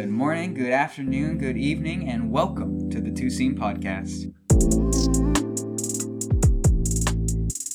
Good morning, good afternoon, good evening, and welcome to the Two Seam Podcast.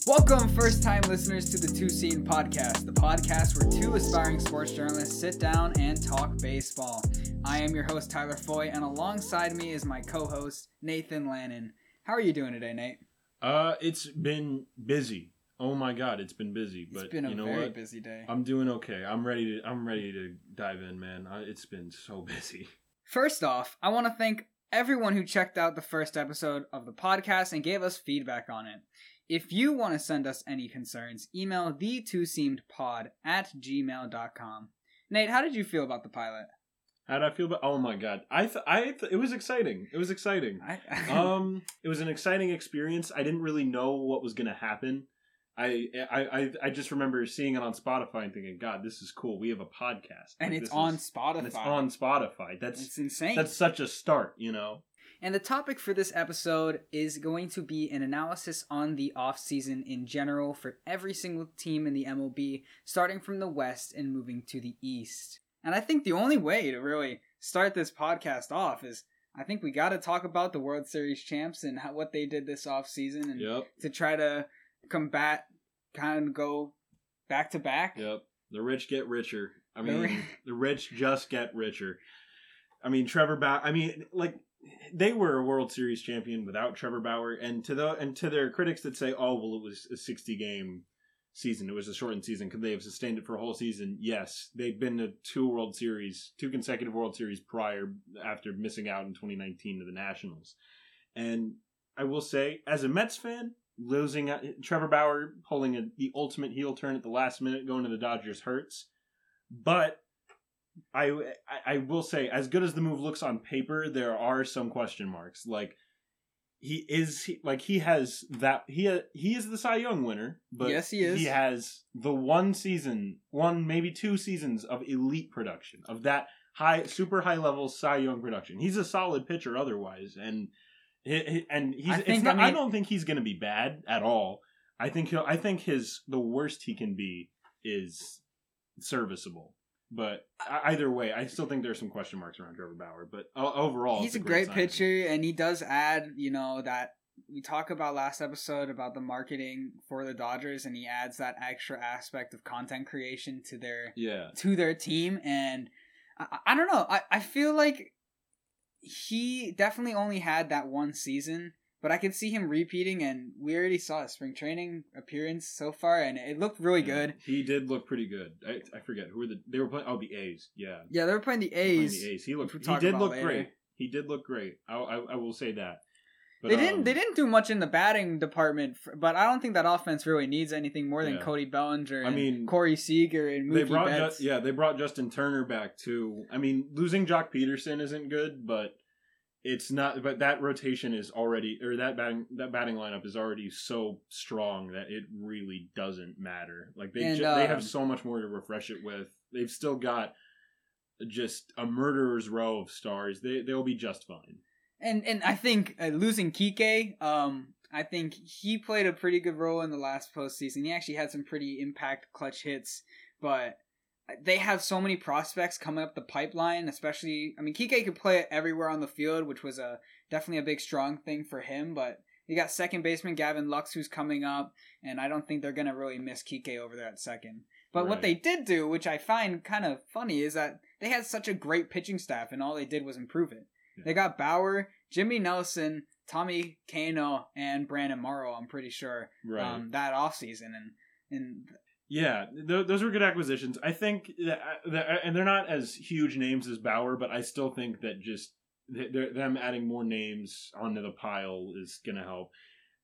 Welcome, first time listeners, to the Two Seam Podcast, the podcast where two aspiring sports journalists sit down and talk baseball. I am your host, Tyler Foy, and alongside me is my co host, Nathan Lannon. How are you doing today, Nate? Uh, it's been busy. Oh my god, it's been busy. But It's been a you know very what? busy day. I'm doing okay. I'm ready to. I'm ready to dive in, man. I, it's been so busy. First off, I want to thank everyone who checked out the first episode of the podcast and gave us feedback on it. If you want to send us any concerns, email the two seamed pod at gmail.com. Nate, how did you feel about the pilot? How did I feel about? Oh my god, I th- I th- it was exciting. It was exciting. I, um, it was an exciting experience. I didn't really know what was gonna happen. I, I I just remember seeing it on Spotify and thinking, God, this is cool. We have a podcast, and Like, it's on is- Spotify. it's on Spotify. That's It's insane. that's such a start, you know. And the topic for this episode is going to be an analysis on the offseason in general for every single team in the MLB, starting from the West and moving to the East. And I think the only way to really start this podcast off is I think we got to talk about the World Series champs and how, what they did this offseason and Yep. to try to combat, kind of go back to back. Yep. The rich get richer. I mean, the rich just get richer. I mean, Trevor Bauer. I mean, like they were a World Series champion without Trevor Bauer, and to the and to their critics that say, "Oh, well, it was a sixty game season. It was a shortened season. Could they have sustained it for a whole season?" Yes, they've been to two World Series, two consecutive World Series prior after missing out in 2019 to the Nationals. And I will say, as a Mets fan, losing uh, Trevor Bauer pulling a, the ultimate heel turn at the last minute, going to the Dodgers hurts. But I, I will say, as good as the move looks on paper, there are some question marks. Like he is he, like he has that he he is the Cy Young winner, but Yes, he is. He has the one season, one maybe two seasons of elite production of that high, super high level Cy Young production. He's a solid pitcher otherwise, and and he's. I it's think, not, I I, don't think he's going to be bad at all. I think he'll. I think his the worst he can be is serviceable. But either way, I still think there's some question marks around Trevor Bauer. But overall, He's a great signing. pitcher, and he does add, you know, that we talk about last episode about the marketing for the Dodgers, and he adds that extra aspect of content creation to their Yeah, to their team. And I, I don't know, I, I feel like he definitely only had that one season, but I could see him repeating. And we already saw a spring training appearance so far, and it looked really Yeah. good. He did look pretty good. I, I forget who were the they were playing. Oh, the A's. Yeah, Yeah, they were playing the were playing A's. The A's. He looked. we'll He did look later. great. He did look great. I, I, I will say that. But, they didn't. um, They didn't do much in the batting department, f- but I don't think that offense really needs anything more than Yeah. Cody Bellinger I mean, Corey Seager and They brought Betts. Ju- yeah, they brought Justin Turner back too. I mean, losing Joc Pederson isn't good, but it's not. But that rotation is already, or that batting that batting lineup is already so strong that it really doesn't matter. Like they And, ju- they um, have so much more to refresh it with. They've still got just a murderer's row of stars. They they'll be just fine. And and I think uh, losing Kike, um, I think he played a pretty good role in the last postseason. He actually had some pretty impact clutch hits, but they have so many prospects coming up the pipeline. Especially, I mean, Kike could play everywhere on the field, which was a definitely a big strong thing for him. But you got second baseman Gavin Lux who's coming up, and I don't think they're gonna really miss Kike over there at second. But what they did do, which I find kind of funny, is that they had such a great pitching staff, and all they did was improve it. They got Bauer, Jimmy Nelson, Tommy Kahnle, and Brandon Morrow. I'm pretty sure Right. um, that offseason, and and Yeah, th- those were good acquisitions. I think that, that, and they're not as huge names as Bauer, but I still think that just th- them adding more names onto the pile is going to help.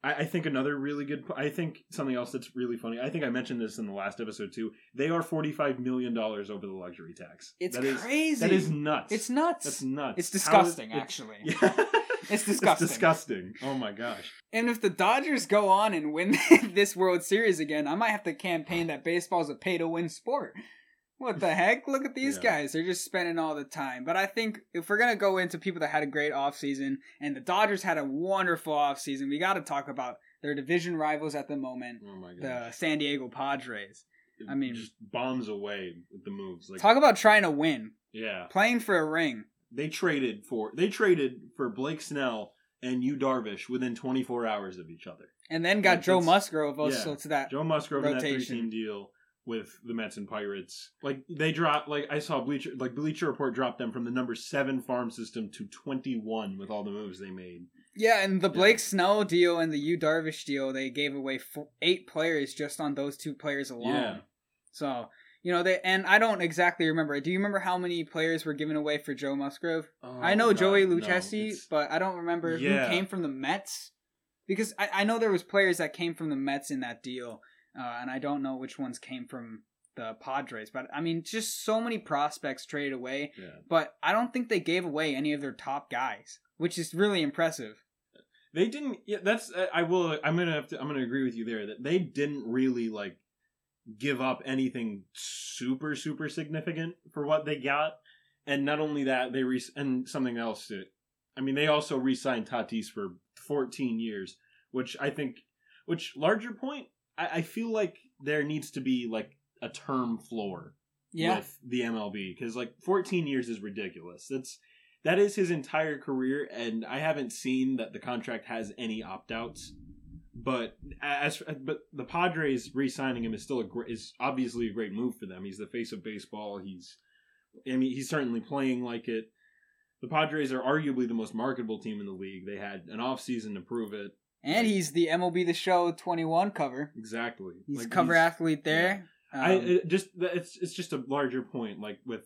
I, I think another really good. I think something else that's really funny. I think I mentioned this in the last episode too. They are forty five million dollars over the luxury tax. it's That is- crazy. that is nuts. it's nuts. That's nuts. It's disgusting, it- actually. Yeah. It's disgusting. It's disgusting. Oh my gosh. And if the Dodgers go on and win this World Series again, I might have to campaign that baseball is a pay to win sport. What the heck? Look at these Yeah. guys. They're just spending all the time. But I think if we're going to go into people that had a great offseason, and the Dodgers had a wonderful offseason, we got to talk about their division rivals at the moment, Oh my the San Diego Padres. I mean- just bombs away with the moves. Like, Talk about trying to win, yeah, playing for a ring. they traded for they traded for Blake Snell and Yu Darvish within 24 hours of each other. And then got Like, Joe Musgrove also yeah. to that. Joe Musgrove in that three Rotation. team deal with the Mets and Pirates. Like they dropped like I saw Bleacher like Bleacher Report dropped them from the number seven farm system to twenty one with all the moves they made. Yeah, and the Yeah. Blake Snell deal and the Yu Darvish deal, they gave away four, eight players just on those two players alone. Yeah. So you know they and I don't exactly remember. Do you remember how many players were given away for Joe Musgrove? Oh, I know Oh, Joey God, no, Lucchesi, but I don't remember Yeah. who came from the Mets. Because I, I know there was players that came from the Mets in that deal, uh, and I don't know which ones came from the Padres. But I mean, just so many prospects traded away. yeah. But I don't think they gave away any of their top guys, which is really impressive. They didn't. Yeah, that's. I I will. I'm gonna have to. I'm gonna agree with you there that they didn't really like give up anything super super significant for what they got, and not only that they re and something else that. I mean, they also re-signed Tatis for 14 years, which I think, which larger point, I, I feel like there needs to be like a term floor Yeah. with the MLB because like 14 years is ridiculous. That's that is his entire career, and I haven't seen that the contract has any opt outs. But as but the Padres re-signing him is still a great, is obviously a great move for them. He's the face of baseball. He's I mean he's certainly playing like it. The Padres are arguably the most marketable team in the league. They had an off season to prove it. And he's the MLB The Show 21 cover. Exactly. He's Like, cover athlete there. I Um, it just it's it's just a larger point. Like with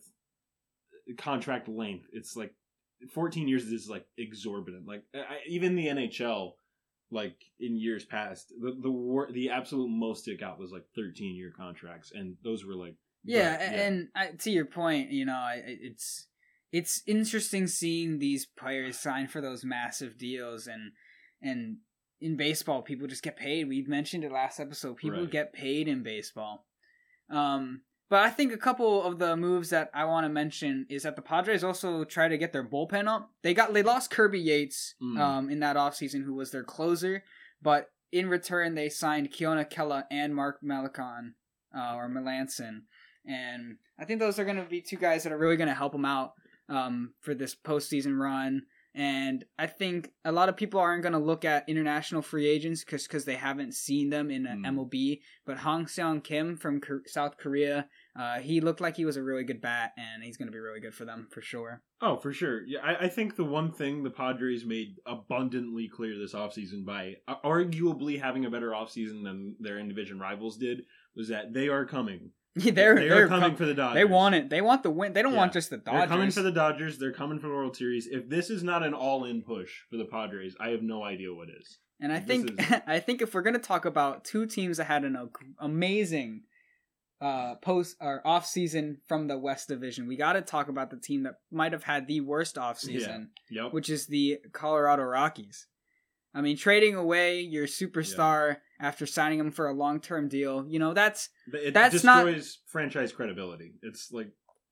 contract length, it's like 14 years is like exorbitant. Like I, even the NHL, like in years past, the the war, the absolute most it got was like 13 year contracts, and those were like yeah, but, a- and I, to your point, you know, I- I- it's it's interesting seeing these players sign for those massive deals, and and in baseball, people just get paid. We mentioned it last episode. People Right. get paid in baseball. Um, but I think a couple of the moves that I want to mention is that the Padres also try to get their bullpen up. They got they lost Kirby Yates Mm. um, in that offseason, who was their closer, but in return they signed Keone Kela and Mark Malicon uh, or Melancon, and I think those are going to be two guys that are really going to help them out um, for this postseason run. And I think a lot of people aren't going to look at international free agents because they haven't seen them in Mm. MLB. But Hong Seong Kim from South Korea, uh, he looked like he was a really good bat, and he's going to be really good for them for sure. Oh, for sure. Yeah, I, I think the one thing the Padres made abundantly clear this offseason by uh, arguably having a better offseason than their in division rivals did was that they are coming. they're they they're coming com- for the Dodgers. They want it. They want the win. They don't Yeah. want just the Dodgers. They're coming for the Dodgers. They're coming for the World Series. If this is not an all-in push for the Padres, I have no idea what is. And I think is- I think if we're gonna talk about two teams that had an amazing uh post or off season from the West Division, we got to talk about the team that might have had the worst off season, Yep. which is the Colorado Rockies. I mean, trading away your superstar after signing him for a long term deal, you know that's it that's not- destroys franchise credibility. It's like,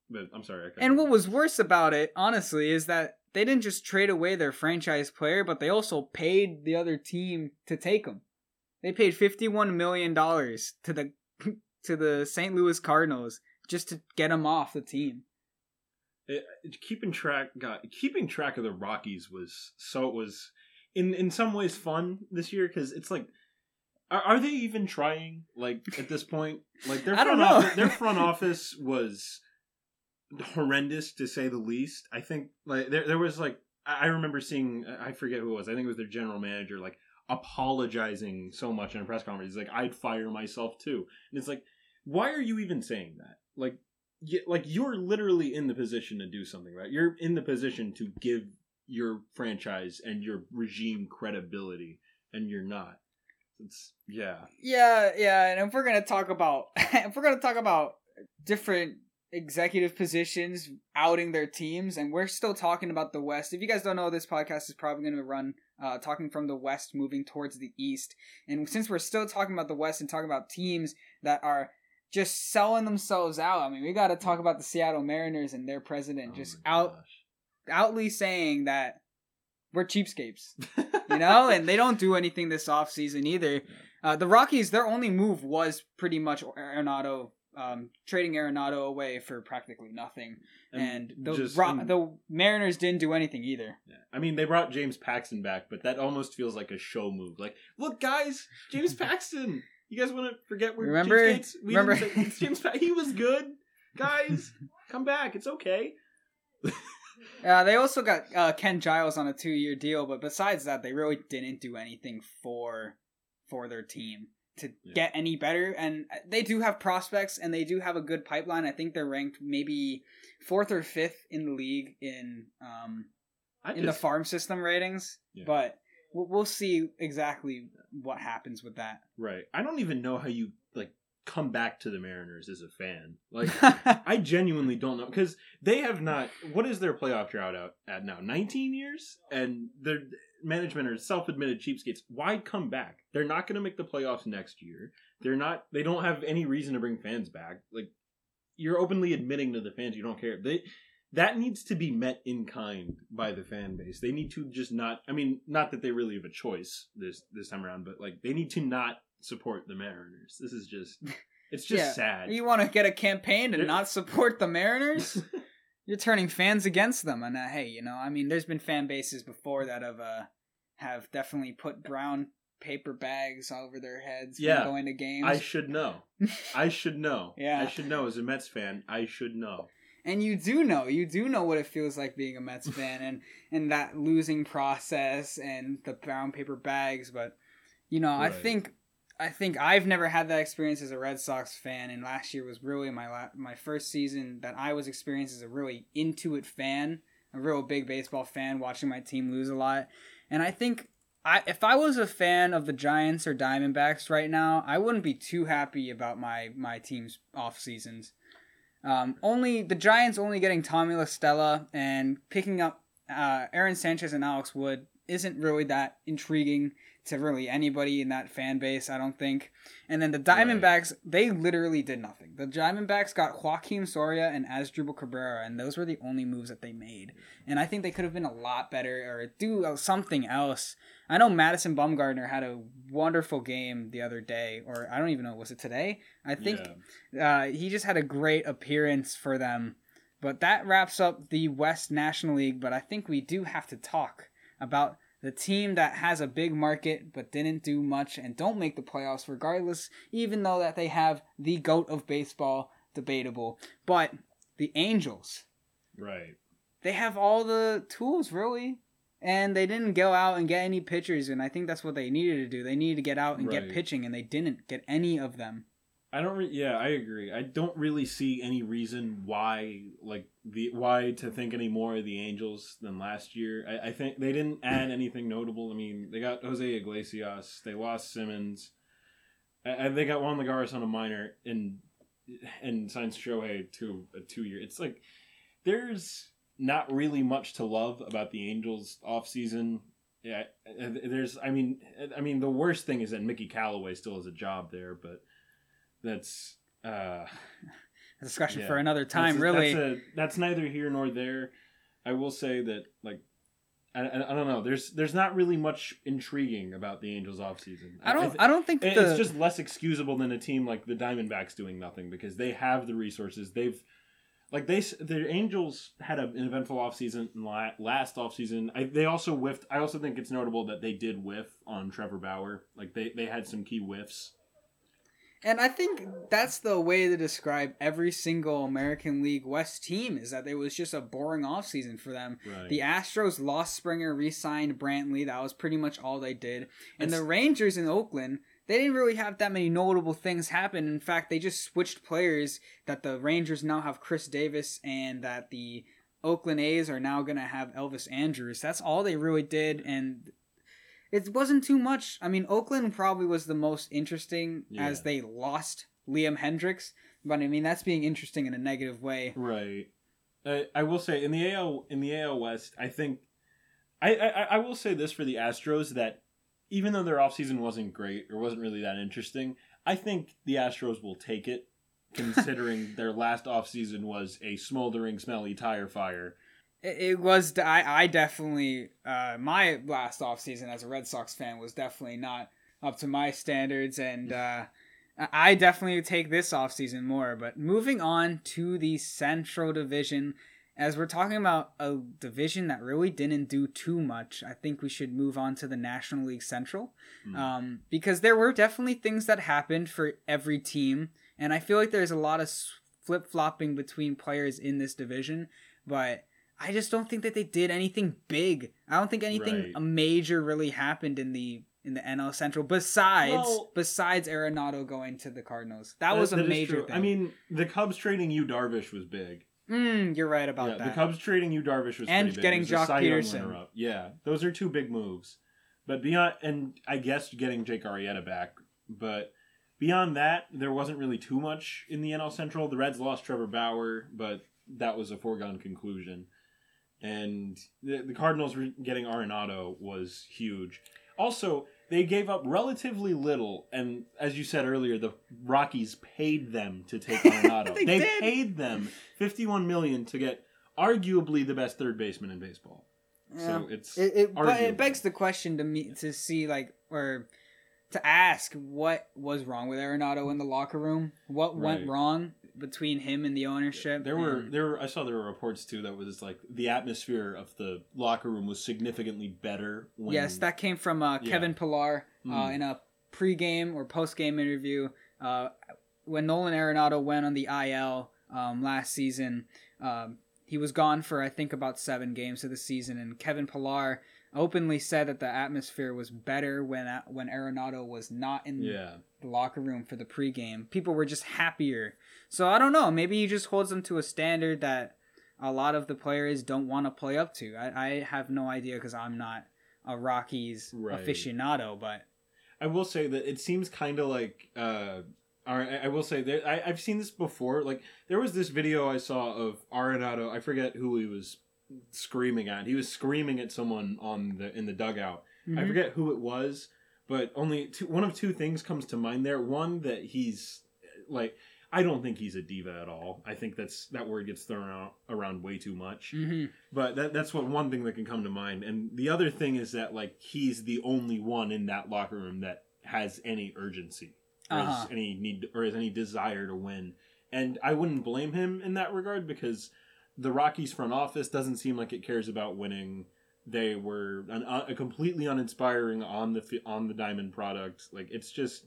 but I'm sorry. I And what was worse about it, honestly, is that they didn't just trade away their franchise player, but they also paid the other team to take him. They paid fifty-one million dollars to the to the St. Louis Cardinals just to get him off the team. It- it- keeping track, God, keeping track of the Rockies was so it was in in some ways fun this year because it's like, are, are they even trying? Like at this point, like their I don't front know. office, their front office was horrendous to say the least. I think like there there was like I remember seeing I forget who it was. I think it was their general manager like apologizing so much in a press conference. He's like, I'd fire myself too. And it's like, why are you even saying that? Like, y like you're literally in the position to do something, right? You're in the position to give your franchise and your regime credibility, and you're not. It's yeah, Yeah, yeah, and if we're gonna talk about if we're gonna talk about different executive positions outing their teams, and we're still talking about the West. If you guys don't know, this podcast is probably gonna run uh, talking from the West, moving towards the East. And since we're still talking about the West and talking about teams that are just selling themselves out, I mean, we got to talk about the Seattle Mariners and their president Oh just out gosh. Outly saying that we're cheapskates you know, and they don't do anything this offseason either. Uh, the Rockies, their only move was pretty much Arenado um, trading Arenado away for practically nothing, and, the just- Ro- and- the Mariners didn't do anything either. Yeah. I mean, they brought James Paxton back, but that almost feels like a show move. Like, look, guys, James Paxton. You guys want to forget where Remember- James Gates? We remember- say- James. Pa- he was good, guys. come back. It's okay. Uh, they also got uh, Ken Giles on a two-year deal, but besides that, they really didn't do anything for for their team to Yeah. get any better. And they do have prospects, and they do have a good pipeline. I think they're ranked maybe fourth or fifth in the league in um, I in the farm system ratings. Yeah. But we'll, see exactly what happens with that. right. I don't even know how you come back to the Mariners as a fan. Like, I genuinely don't know because they have not. What is their playoff drought out at now? Nineteen years, and their management are self-admitted cheapskates. Why come back? They're not going to make the playoffs next year. They're not. They don't have any reason to bring fans back. Like you're openly admitting to the fans you don't care. They that needs to be met in kind by the fan base. They need to just not. I mean, not that they really have a choice this this time around, but like they need to not support the Mariners. This is just. It's just Yeah. sad. you want to get a campaign to It- not support the Mariners? you're turning fans against them and uh, hey you know i mean there's been fan bases before that have uh have definitely put brown paper bags over their heads when Yeah. going to games I should know. I should know. Yeah. I should know as a Mets fan. I should know. and you do know you do know what it feels like being a mets fan and and that losing process and the brown paper bags but you know i think i think i've never had that experience as a red sox fan and last year was really my la- my first season that i was experienced as a really into it fan a real big baseball fan watching my team lose a lot and i think I, if I was a fan of the Giants or Diamondbacks right now, I wouldn't be too happy about my my team's off seasons. Um, only the Giants only getting Tommy La Stella and picking up uh, Aaron Sanchez and Alex Wood isn't really that intriguing to really anybody in that fan base, I don't think. And then the Diamondbacks, they literally did nothing. The Diamondbacks got Joaquin Soria and Asdrubal Cabrera, and those were the only moves that they made. And I think they could have been a lot better or do something else. I know Madison Bumgarner had a wonderful game the other day, or I don't even know, was it today? I think Yeah. uh, he just had a great appearance for them. But that wraps up the West National League. But I think we do have to talk about the team that has a big market but didn't do much and don't make the playoffs regardless, even though that they have the goat of baseball, debatable. But the Angels, right. they have all the tools really. And they didn't go out and get any pitchers, and I think that's what they needed to do. They needed to get out and get pitching, and they didn't get any of them. I don't. Re- yeah, I agree. I don't really see any reason why, like the why to think any more of the Angels than last year. I, I think they didn't add anything notable. I mean, they got Jose Iglesias. They lost Simmons. And they got Juan Lagares on a minor and and signed Shohei to a two year. It's like there's not really much to love about the Angels offseason. Yeah, there's. I mean, I mean, the worst thing is that Mickey Callaway still has a job there, but that's uh, A discussion Yeah. for another time, that's, really. That's, a, that's neither here nor there. I will say that, like, I, I, I don't know. There's there's not really much intriguing about the Angels offseason. I don't. th- I don't think it- the, it's just less excusable than a team like the Diamondbacks doing nothing because they have the resources. They've like they the Angels had a, an eventful offseason la- last offseason. I, they also whiffed. I also think it's notable that they did whiff on Trevor Bauer. Like they they had some key whiffs. And I think that's the way to describe every single American League West team is that it was just a boring offseason for them. Right. The Astros lost Springer, re-signed Brantley. That was pretty much all they did. And It's- the Rangers in Oakland, they didn't really have that many notable things happen. In fact, they just switched players. That the Rangers now have Khris Davis, and that the Oakland A's are now going to have Elvis Andrus. That's all they really did, and it wasn't too much. I mean, Oakland probably was the most interesting as they lost Liam Hendriks. But I mean, that's being interesting in a negative way. Right. Uh, I will say in the AL in the AL West, I think I, I I will say this for the Astros that even though their offseason wasn't great or wasn't really that interesting, I think the Astros will take it considering their last offseason was a smoldering, smelly tire fire. It, was. I, I definitely. Uh, my last offseason as a Red Sox fan was definitely not up to my standards, and uh, I definitely take this offseason more. But moving on to the Central Division, as we're talking about a division that really didn't do too much, I think we should move on to the National League Central. Hmm. Um, because there were definitely things that happened for every team. And I feel like there's a lot of flip flopping between players in this division. But I just don't think that they did anything big. I don't think anything Right. major really happened in the in the NL Central besides Well- besides Arenado going to the Cardinals. That, was a that major thing. I mean, the Cubs trading Yu Darvish was big. mm, you're right about yeah, that. the Cubs trading Yu Darvish was And big. And getting was Joc Pederson. Yeah, those are two big moves. But beyond, and I guess getting Jake Arrieta back. But beyond that, there wasn't really too much in the NL Central. The Reds lost Trevor Bauer, but that was a foregone conclusion. And the, the Cardinals re- getting Arenado was huge. Also, they gave up relatively little, and as you said earlier, the Rockies paid them to take Arenado. They they did. paid them fifty-one million to get arguably the best third baseman in baseball. Yeah. So it's it, it, but it begs the question to me to see like or to ask what was wrong with Arenado in the locker room. What went wrong between him and the ownership? there were and- there were, I saw there were reports too that was like the atmosphere of the locker room was significantly better. When, Yes, that came from uh, Yeah. Kevin Pillar uh, Mm. in a pregame or postgame interview. Uh, when Nolan Arenado went on the IL um, last season, um, he was gone for I think about seven games of the season, and Kevin Pillar openly said that the atmosphere was better when uh, when Arenado was not in yeah. the locker room for the pregame. People were just happier. So I don't know. Maybe he just holds them to a standard that a lot of the players don't want to play up to. I, I have no idea because I'm not a Rockies Right. aficionado, but I will say that it seems kind of like. Uh, all right, I I will say that I, I've seen this before. Like there was this video I saw of Arenado. I forget who he was screaming at. He was screaming at someone on the in the dugout. I Mhm. forget who it was, but only two, one of two things comes to mind there. One that he's like, I don't think he's a diva at all. I think that's that word gets thrown out, around way too much. Mhm. But that that's what one thing that can come to mind. And the other thing is that like he's the only one in that locker room that has any urgency or Uh-huh. has any need or has any desire to win. And I wouldn't blame him in that regard because the Rockies front office doesn't seem like it cares about winning. They were an, a completely uninspiring on the on the diamond product. Like it's just,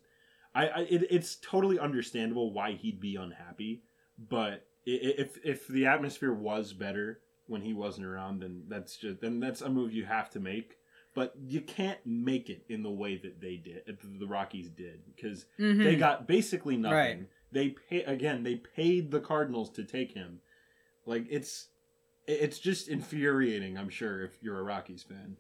I, I it, it's totally understandable why he'd be unhappy. But if if the atmosphere was better when he wasn't around, then that's just then that's a move you have to make. But you can't make it in the way that they did, the Rockies did, because Mhm. they got basically nothing. Right. They pay again. They paid the Cardinals to take him. Like it's, it's just infuriating. I'm sure if you're a Rockies fan.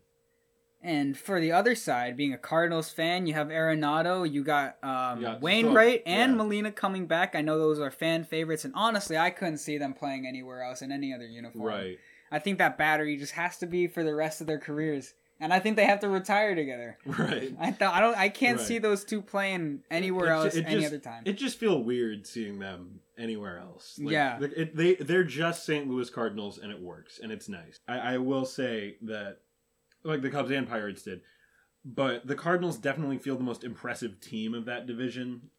And for the other side, being a Cardinals fan, you have Arenado, you got um, You got Wainwright still- and yeah. Molina coming back. I know those are fan favorites, and honestly, I couldn't see them playing anywhere else in any other uniform. Right. I think that battery just has to be for the rest of their careers, and I think they have to retire together. Right. I thought I don't. I can't Right. see those two playing anywhere It- else it any just- other time. It just feel weird seeing them anywhere else. Like, Yeah. they they're just St. Louis Cardinals, and it works, and it's nice. I, I will say that, like the Cubs and Pirates did, but the Cardinals definitely feel the most impressive team of that division.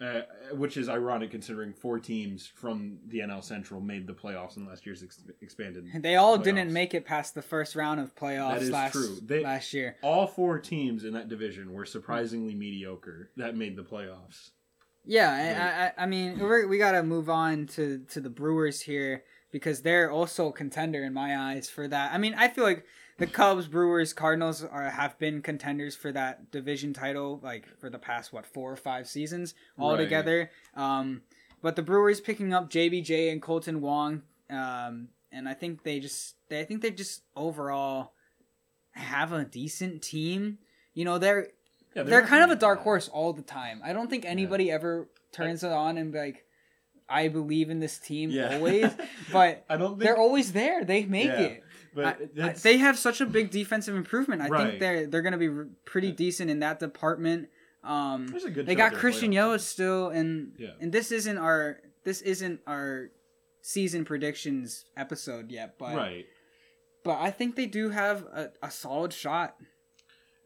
Uh, which is ironic considering four teams from the NL Central made the playoffs in last year's ex- expanded. They all playoffs. didn't make it past the first round of playoffs That is last true. They- last year. All four teams in that division were surprisingly mediocre that made the playoffs. Yeah, Right. I, I, I mean, we got to move on to to the Brewers here because they're also a contender in my eyes for that. I mean, I feel like the Cubs, Brewers, Cardinals are have been contenders for that division title like for the past what four or five seasons all Right. together. Um, but the Brewers picking up JBJ and Kolten Wong, um, and I think they just they I think they just overall have a decent team. You know, they're Yeah, they're not kind of a dark horse all the time. I don't think anybody ever turns it on and be like, I believe in this team Yeah. always, but I don't think they're always there. They make Yeah, it. But I- I- they have such a big defensive improvement. I Right. think they're they're going to be pretty Yeah. decent in that department. Um, there's a good. they got Christian Yelich still, and Yeah. and this isn't our this isn't our season predictions episode yet, but right. but I think they do have a, a solid shot.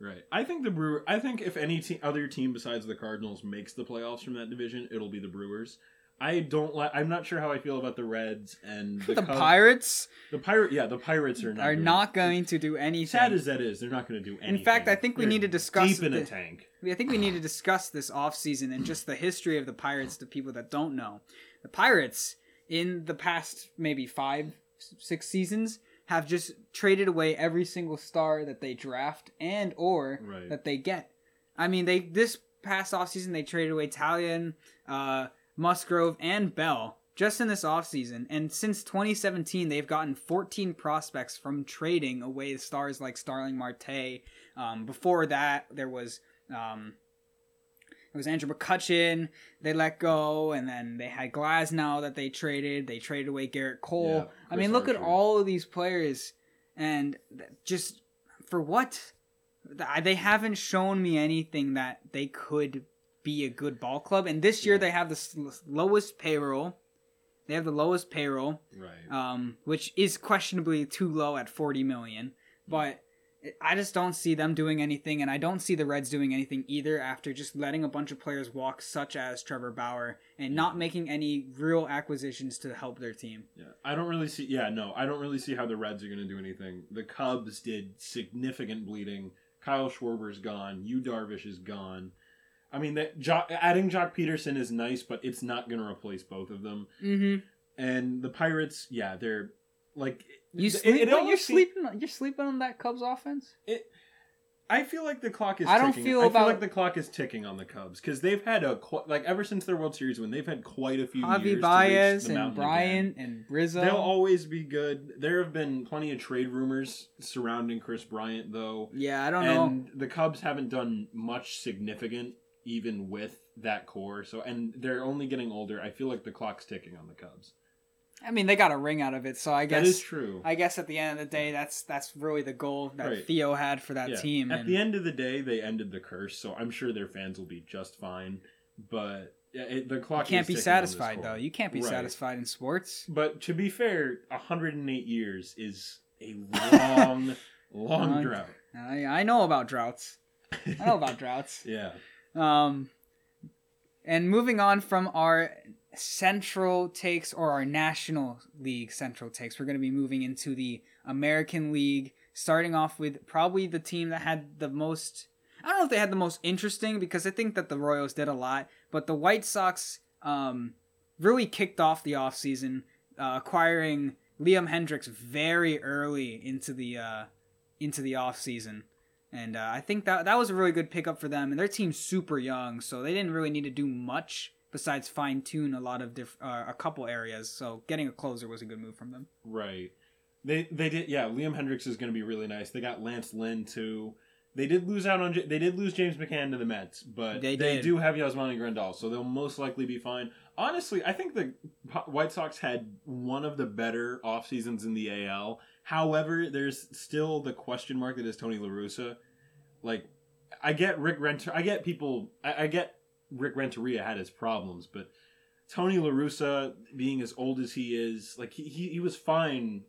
Right. I think the Brewer. I think if any te- other team besides the Cardinals makes the playoffs from that division, it'll be the Brewers. I don't like. I'm not sure how I feel about the Reds and the, The, Cubs. Pirates The pirate. Yeah, the Pirates are not. are not going to do anything. Sad as that is, they're not going to do anything. In fact, I think we They're need to discuss deep in a the- tank. I think we need to discuss this offseason and just the history of the Pirates to people that don't know. The Pirates, in the past maybe five, six seasons, have just traded away every single star that they draft and or Right. that they get. I mean, they this past offseason they traded away Taillon, uh, Musgrove, and Bell just in this offseason. And since 2017, they've gotten 14 prospects from trading away stars like Starling Marte. Um, before that, there was um, it was Andrew McCutchen they let go, and then they had Glasnow that they traded. They traded away Gerrit Cole. Yeah, I mean, look at all of these players, and just for what they haven't shown me anything that they could be a good ball club. And this year Yeah. they have the lowest payroll. They have the lowest payroll Right. um, which is questionably too low at 40 million. But I just don't see them doing anything, and I don't see the Reds doing anything either after just letting a bunch of players walk, such as Trevor Bauer, and not making any real acquisitions to help their team. Yeah, I don't really see. Yeah, no, I don't really see how the Reds are going to do anything. The Cubs did significant bleeding. Kyle Schwarber's gone. Yu Darvish is gone. I mean, that jo- adding Joc Pederson is nice, but it's not going to replace both of them. Mm-hmm. And the Pirates, yeah, they're like You it- sleep, it what, you're sleeping. You're sleeping on that Cubs offense. It. I feel like the clock is. I don't ticking. feel I feel about- like the clock is ticking on the Cubs because they've had a qu- like ever since their World Series win, they've had quite a few. years Javi Baez and Brian again. and Rizzo. They'll always be good. There have been plenty of trade rumors surrounding Kris Bryant, though, yeah, I don't know. and the Cubs haven't done much significant even with that core. So, and they're only getting older. I feel like the clock's ticking on the Cubs. I mean, they got a ring out of it, so I guess that is true. I guess at the end of the day, that's that's really the goal that Right. Theo had for that Yeah. team. At and- the end of the day, they ended the curse, so I'm sure their fans will be just fine. But it, the you clock can't is be ticking on this satisfied though. You can't be Right. satisfied in sports. But to be fair, 108 years is a long, long Long- drought. I, I know about droughts. I know about droughts. yeah. Um, and moving on from our central takes or our national league central takes, we're going to be moving into the American League, starting off with probably the team that had the most. I don't know if they had the most interesting because I think that the Royals did a lot, but the White Sox um, really kicked off the offseason, uh, acquiring Liam Hendriks very early into the uh, into the offseason. And uh, I think that that was a really good pickup for them. And their team's super young, so they didn't really need to do much besides fine tune a lot of diff- uh, a couple areas. So getting a closer was a good move from them. Right. They they did yeah. Liam Hendriks is going to be really nice. They got Lance Lynn too. They did lose out on they did lose James McCann to the Mets, but They they, do have Yasmani Grandal, so they'll most likely be fine. Honestly, I think the White Sox had one of the better off seasons in the AL. However, there's still the question mark that is Tony La Russa. Like, I get Rick Renter. I get people. I, I get Rick Renteria had his problems, but Tony La Russa being as old as he is, like he, he, he was fine,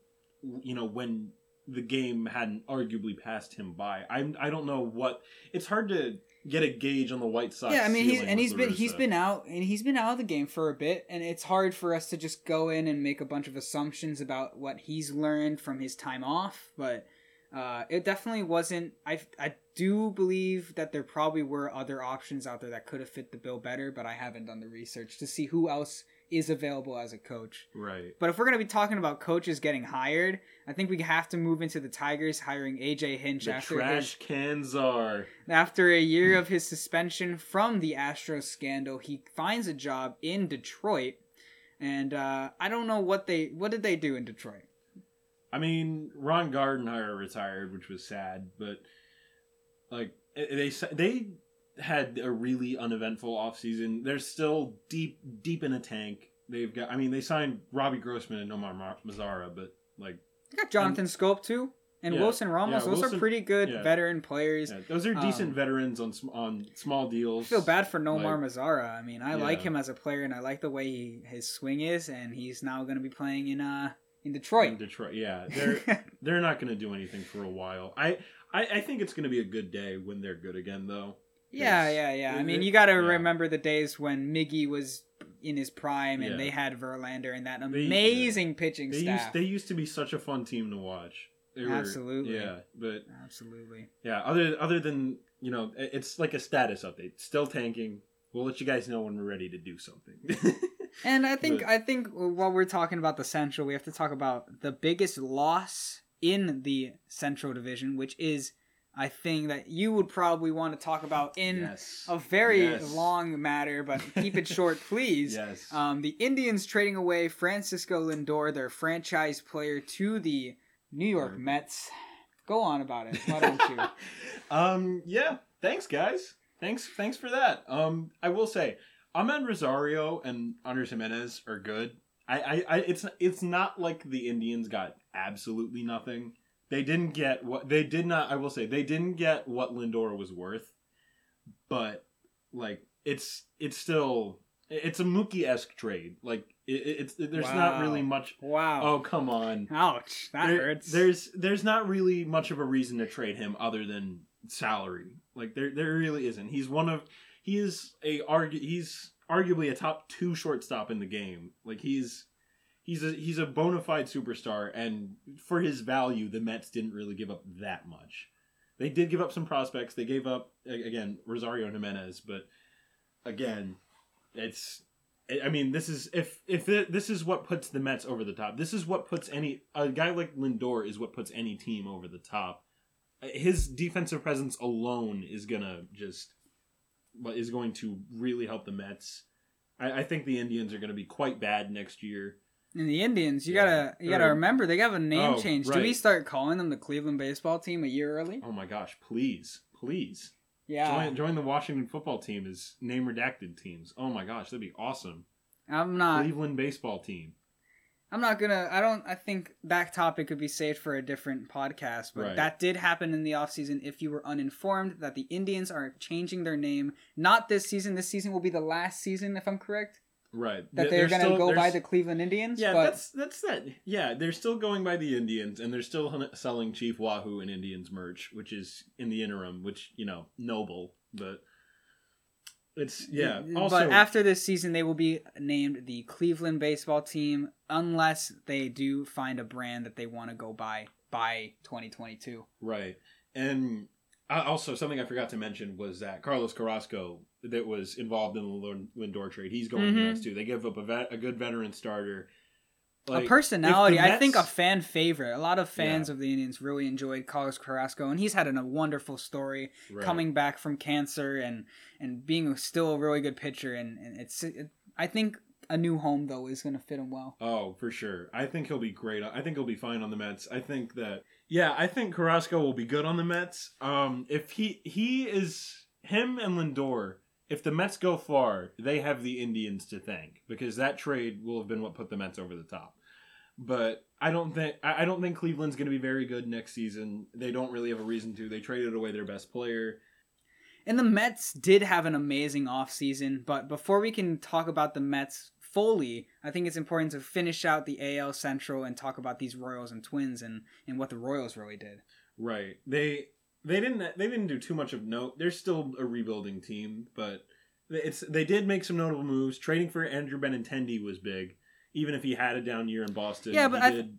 you know, when the game hadn't arguably passed him by. I I don't know what it's hard to get a gauge on the White Sox. yeah, I mean, he's and he's been he's been out and he's been out of the game for a bit, and it's hard for us to just go in and make a bunch of assumptions about what he's learned from his time off. But uh, it definitely wasn't. I I do believe that there probably were other options out there that could have fit the bill better, but I haven't done the research to see who else is available as a coach. right. But if we're going to be talking about coaches getting hired, I think we have to move into the Tigers hiring AJ Hinch The after trash his, cans are after a year of his suspension from the Astros scandal. He finds a job in Detroit, and uh, I don't know what they what did they do in Detroit. I mean, Ron Gardenhire retired, which was sad, but like eh, they they had a really uneventful offseason. They're still deep deep in a tank. They've got. I mean, they signed Robbie Grossman and Omar Ma- Mazara, but like, They got Jonathan Schoop too, and Yeah, Wilson Ramos. yeah, Those are pretty good yeah. veteran players. those are decent Um, veterans on on small deals. I feel bad for Nomar Like- Mazara. I mean, I like him as a player, and I like the way he, his swing is, and he's now going to be playing in uh in Detroit. In Detroit, yeah, they're they're not going to do anything for a while. I I, I think it's going to be a good day when they're good again, though. yeah, yeah, yeah. I mean, you got to yeah. remember the days when Miggy was in his prime and Yeah. they had Verlander and that They- amazing pitching They staff. used they used to be such a fun team to watch. They were, Absolutely. yeah. But Absolutely. yeah, other other than you know, it's like a status update. Still tanking. We'll let you guys know when we're ready to do something. And I think But- I think while we're talking about the Central, we have to talk about the biggest loss in the Central Division, which is I think that you would probably want to talk about in yes. a very Yes. long matter, but keep it short, please. Yes. Um, the Indians trading away Francisco Lindor, their franchise player, to the New York. Mets. Go on about it. Why don't you? um. Yeah. Thanks, guys. Thanks. Thanks for that. Um. I will say, Amed Rosario and Andres Gimenez are good. I, I, I. It's. It's not like the Indians got absolutely nothing. They didn't get what they did not. I will say they didn't get what Lindor was worth, but like it's it's still it's a Mookie esque trade. Like it, it's there's not really much. Wow. Oh come on. Ouch. That There- hurts. There's there's not really much of a reason to trade him other than salary. Like there there really isn't. He's one of he is a argu he's arguably a top two shortstop in the game. Like he's he's a he's a bona fide superstar, and for his value, the Mets didn't really give up that much. They did give up some prospects. They gave up again Rosario Gimenez, but again, it's. I- mean, this is if if it, this is what puts the Mets over the top. This is what puts any a guy like Lindor is what puts any team over the top. His defensive presence alone is gonna just, what is going to really help the Mets. I, I think the Indians are going to be quite bad next year. And the Indians, you Yeah. gotta you gotta Or- remember they have a name Oh, change. Do we start calling them the Cleveland baseball team a year early? Oh my gosh! Please, please Yeah. join, join the Washington football team as name redacted teams. Oh my gosh, that'd be awesome. I'm not Cleveland baseball team. I'm not gonna I don't I think that topic could be saved for a different podcast, but Right. that did happen in the offseason if you were uninformed that the Indians are changing their name. Not this season. This season will be the last season, if I'm correct. Right. That Th- they're, gonna still- go by the Cleveland Indians. Yeah, but that's that's that. Yeah, they're still going by the Indians, and they're still selling Chief Wahoo and Indians merch, which is in the interim, which you know, noble, but it's yeah. Also, but after this season, they will be named the Cleveland baseball team unless they do find a brand that they want to go by by 2022. right, and also something I forgot to mention was that Carlos Carrasco that was involved in the Lin- Lindor trade. He's going to the. Mets too. They give up a vet, a good veteran starter. A personality, the I think a fan favorite. A lot of fans Yeah. of the Indians really enjoyed Carlos Carrasco, and he's had an, a wonderful story right. coming back from cancer and and being still a really good pitcher. And, and it's it, I think a new home though is going to fit him well. Oh, for sure. I think he'll be great. I think he'll be fine on the Mets. I think that yeah, I think Carrasco will be good on the Mets. Um if he he is him and Lindor, if the Mets go far, they have the Indians to thank because that trade will have been what put the Mets over the top. But I don't think I don't think Cleveland's going to be very good next season. They don't really have a reason to. They traded away their best player. And the Mets did have an amazing offseason, but before we can talk about the Mets fully, I think it's important to finish out the AL Central and talk about these Royals and Twins and, and what the Royals really did. Right. They they didn't they didn't do too much of note. They're still a rebuilding team, but it's they did make some notable moves. Trading for Andrew Benintendi was big, even if he had a down year in Boston. Yeah, but he I- did.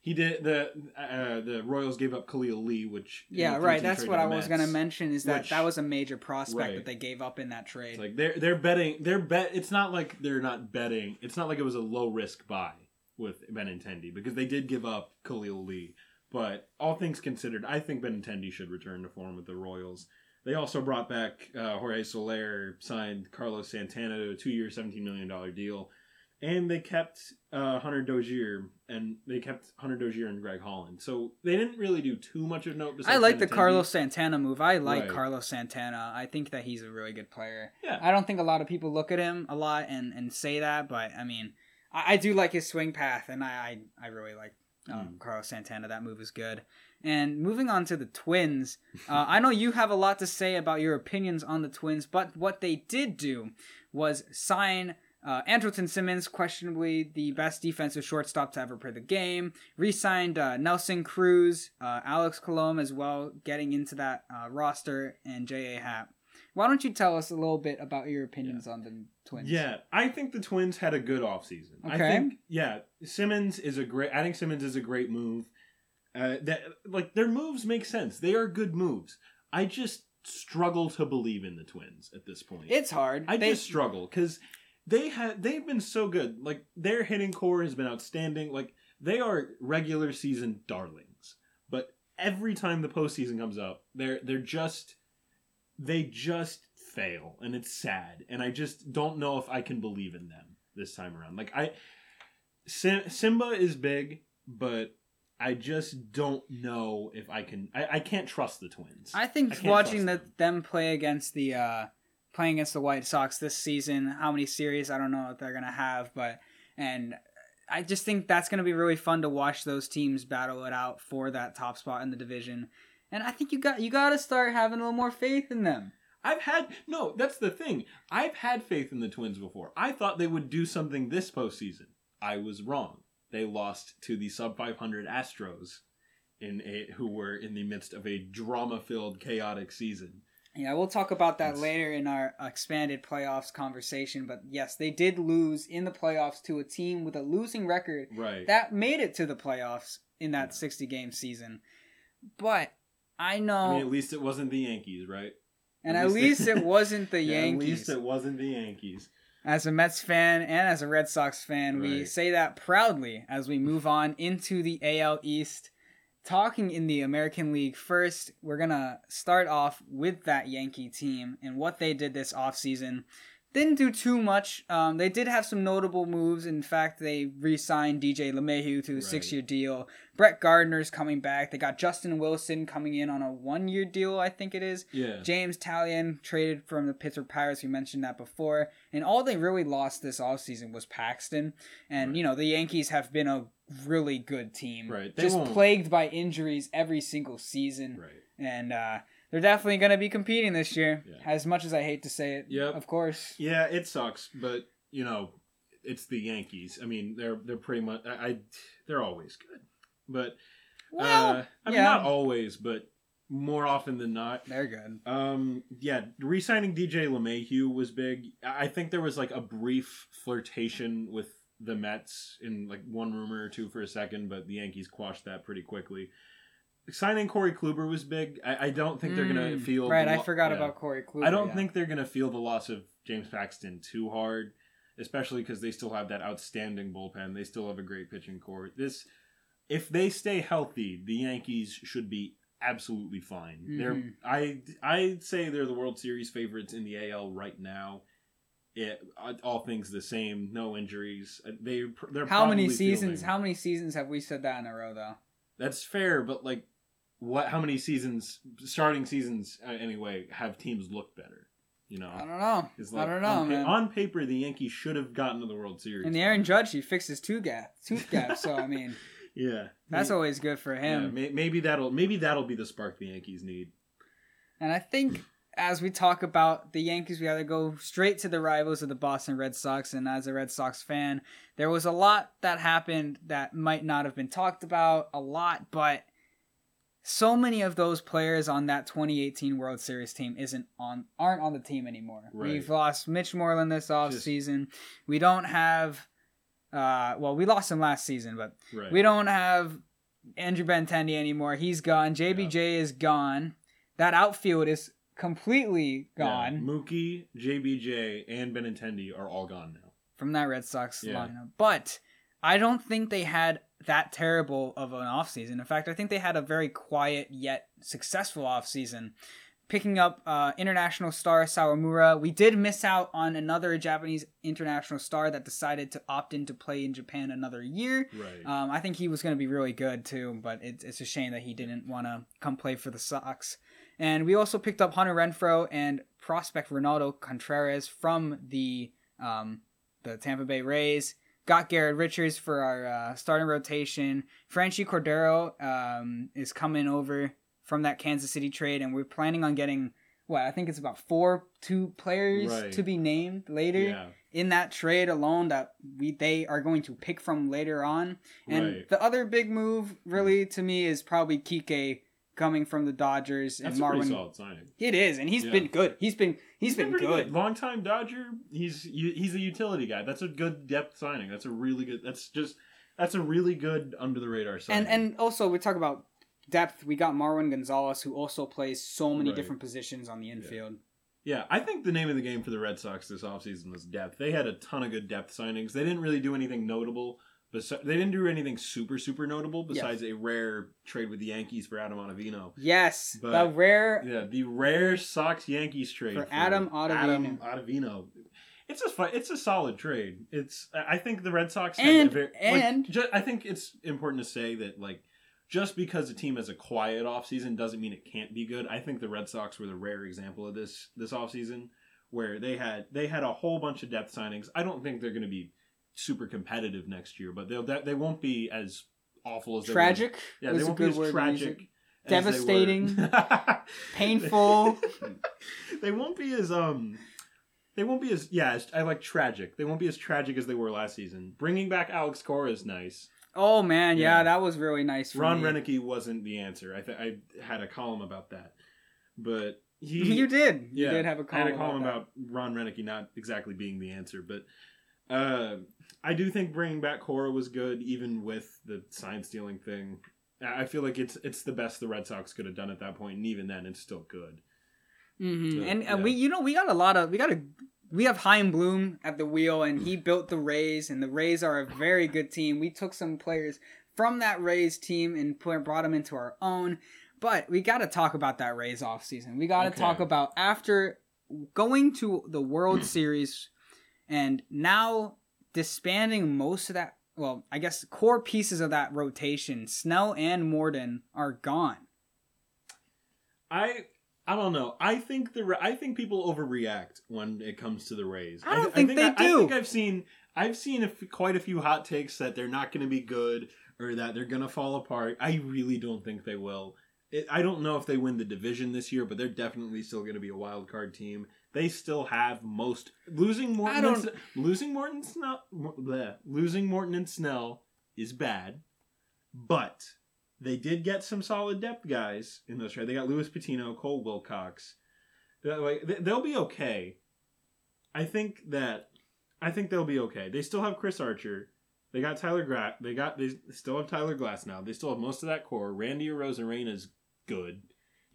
He did the uh, the Royals gave up Khalil Lee, which Yeah, right. That's what I the was going to mention is that which- that was a major prospect Right. that they gave up in that trade. It's like they're they're betting they're bet. It's not like they're not betting. It's not like it was a low risk buy with Benintendi because they did give up Khalil Lee. But all things considered, I think Benintendi should return to form with the Royals. They also brought back uh, Jorge Soler, signed Carlos Santana to a two-year, seventeen million dollar deal, and they kept uh, Hunter Dozier and they kept Hunter Dozier and Greg Holland. So they didn't really do too much of note. I like the Carlos Santana move. I like Right. Carlos Santana. I think that he's a really good player. Yeah, I don't think a lot of people look at him a lot and, and say that, but I mean, I, I do like his swing path, and I I, I really like uh, Mm. Carlos Santana. That move is good. And moving on to the Twins, uh, I know you have a lot to say about your opinions on the Twins, but what they did do was sign Uh, Andrelton Simmons, questionably the best defensive shortstop to ever play the game. Re-signed uh, Nelson Cruz, uh, Alex Colom as well, getting into that uh, roster, and J.A. Happ. Why don't you tell us a little bit about your opinions on the Twins? Yeah, I think the Twins had a good offseason. I Okay. think yeah, Simmons is a great adding Simmons is a great move. Uh, that like their moves make sense. They are good moves. I just struggle to believe in the Twins at this point. It's hard. I They- just struggle because they had they've been so good. Like their hitting core has been outstanding. Like they are regular season darlings. But every time the postseason comes up, they're they're just they just fail, and it's sad. And I just don't know if I can believe in them this time around. Like I, Sim- Simba is big, but I just don't know if I can. I, I can't trust the Twins. I think I watching trust the, them play against the uh, playing against the White Sox this season, how many series I don't know if they're gonna have, but and I just think that's gonna be really fun to watch those teams battle it out for that top spot in the division. And I think you got you got to start having a little more faith in them. I've had no. That's the thing. I've had faith in the Twins before. I thought they would do something this postseason. I was wrong. They lost to the sub 500 Astros, in a who were in the midst of a drama-filled, chaotic season. Yeah, we'll talk about that later in our expanded playoffs conversation. But yes, they did lose in the playoffs to a team with a losing record Right. that made it to the playoffs in that 60 game season. But I know, I mean, at least it wasn't the Yankees, right? and at at least- least it wasn't the Yeah, Yankees. At least it wasn't the Yankees. As a Mets fan and as a Red Sox fan, we say that proudly as we move on into the AL East. Talking in the American League first, we're going to start off with that Yankee team and what they did this offseason. Didn't do too much. Um, they did have some notable moves. In fact, they re signed DJ LeMahieu to a Right. six year deal. Brett Gardner's coming back. They got Justin Wilson coming in on a one year deal, I think it is. Yeah. James Taillon traded from the Pittsburgh Pirates. We mentioned that before. And all they really lost this offseason was Paxton. And, Right. you know, the Yankees have been a really good team. Right. They Just won't- plagued by injuries every single season. Right. And uh, they're definitely going to be competing this year. Yeah. As much as I hate to say it, yeah, of course. Yeah, it sucks, but you know, it's the Yankees. I mean, they're they're pretty much. I, I they're always good, but Well, uh, I mean, yeah. not always, but more often than not. they're good. Um, yeah, re-signing DJ LeMahieu was big. I I think there was like a brief flirtation with the Mets in like one rumor or two for a second, but the Yankees quashed that pretty quickly. Signing Corey Kluber was big. I, I don't think they're gonna Mm, feel Right, the I lo- forgot yeah. about Corey Kluber. I don't yeah. think they're gonna feel the loss of James Paxton too hard, especially because they still have that outstanding bullpen. They still have a great pitching core. This, if they stay healthy, the Yankees should be absolutely fine. They're Mhm. I I'd say they're the World Series favorites in the AL right now. It, all things the same, no injuries. Uh, They they're How many probably seasons? fielding- How many seasons have we said that in a row, though? That's fair, but like, what? How many seasons? Starting seasons uh, anyway. Have teams looked better? You know. I don't know. It's I don't know, on, pa- on paper, the Yankees should have gotten to the World Series. and the Aaron Judge, he fixed his tooth gap. Tooth gap. so I mean, yeah, that's May- always good for yeah, him. may- maybe that'll maybe that'll be the spark the Yankees need. And I think as we talk about the Yankees, we to go straight to the rivals of the Boston Red Sox. And as a Red Sox fan, there was a lot that happened that might not have been talked about a lot, but so many of those players on that 2018 World Series team isn't on aren't on the team anymore. Right. We've lost Mitch Moreland this offseason. We don't have uh well, we lost him last season, but Right. we don't have Andrew Benintendi anymore. He's gone. JBJ is gone. That outfield is completely Yeah, gone Mookie, JBJ, and Benintendi are all gone now. from that Red Sox Yeah. lineup. But I don't think they had that terrible of an offseason. In fact, I think they had a very quiet yet successful offseason. Picking up uh, international star Sawamura. We did miss out on another Japanese international star that decided to opt in to play in Japan another year. Right. Um, I think he was going to be really good too, but it's it's a shame that he didn't want to come play for the Sox. And we also picked up Hunter Renfroe and prospect Ronaldo Contreras from the um, the Tampa Bay Rays. Got Garrett Richards for our uh, starting rotation. Franchy Cordero um, is coming over from that Kansas City trade, and we're planning on getting what I think it's about four two players Right. to be named later Yeah. in that trade alone that we they are going to pick from later on. And Right. the other big move, really, to me, is probably Kike coming from the Dodgers That's and a Marwin. solid signing. It is, and he's Yeah. been good. He's been he's been, pretty good. Long time Dodger. He's he's a utility guy. That's a good depth signing. That's a really good. That's just that's a really good under the radar signing. And and also we talk about depth. We got Marwin Gonzalez, who also plays so many Right. different positions on the infield. yeah, I think the name of the game for the Red Sox this offseason was depth. They had a ton of good depth signings. They didn't really do anything notable. Besi- they didn't do anything super super notable besides a rare trade with the Yankees for Adam Ottavino. Yes, But- the rare. Yeah, the rare Sox Yankees trade For Adam Ottavino. Adam Ottavino. It's a fu- it's a solid trade. It's I think the Red Sox had And- a very, and- like, ju- I think it's important to say that like just because a team has a quiet offseason doesn't mean it can't be good. I think the Red Sox were the rare example of this this offseason where they had they had a whole bunch of depth signings. I don't think they're going to be super competitive next year, but they'll they won't be as awful as they were- Tragic Yeah, they won't be as word. to use it. tragic. as. Devastating. Painful. they won't be as um they won't be as yeah as, i like tragic they won't be as tragic as they were last season bringing back alex cora is nice Oh man, yeah, Yeah. that was really nice. For ron me. Roenicke wasn't the answer i th- i had a column about that but he you did. yeah You did have a i column, had a column about, about, ron Roenicke not exactly being the answer but uh i do think bringing back cora was good even with the sign stealing thing I I feel like it's it's the best the Red Sox could have done at that point, and even then, it's still good. that. hmm Yeah, and and yeah. we, you know, we got a lot of we got a we have Chaim Bloom at the wheel, and he built the Rays, and the Rays are a very good team. We took some players from that Rays team and put, brought them into our own. But we got to talk about that Rays offseason. We got to Okay. talk about after going to the World Series and now disbanding most of that. Well, I guess core pieces of that rotation, Snell and Morton, are gone. I I don't know. I think the I think people overreact when it comes to the Rays. I don't th- think they I, I do. think I've seen I've seen a f- quite a few hot takes that they're not going to be good or that they're going to fall apart. I really don't think they will. It, I don't know if they win the division this year, but they're definitely still going to be a wild card team. They still have most losing Morton. I and losing Morton and Snell. Bleh. losing Morton and Snell is bad, but they did get some solid depth guys in those trades. They got Luis Patino, Cole Wilcox. Like they- they'll be okay. I think that I think they'll be okay. They still have Chris Archer. They got Tyler Glass. They got they still have Tyler Glass now. They still have most of that core. Randy Arozarena is good.